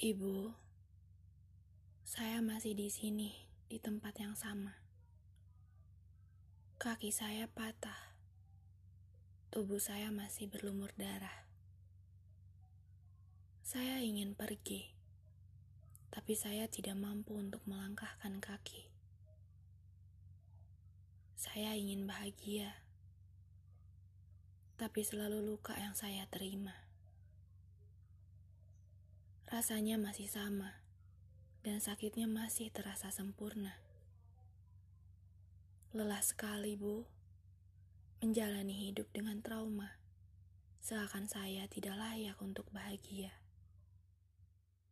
Ibu, saya masih di sini, di tempat yang sama. Kaki saya patah. Tubuh saya masih berlumur darah. Saya ingin pergi, tapi saya tidak mampu untuk melangkahkan kaki. Saya ingin bahagia, tapi selalu luka yang saya terima. Rasanya masih sama, dan sakitnya masih terasa sempurna. Lelah sekali, Bu, menjalani hidup dengan trauma, seakan saya tidak layak untuk bahagia.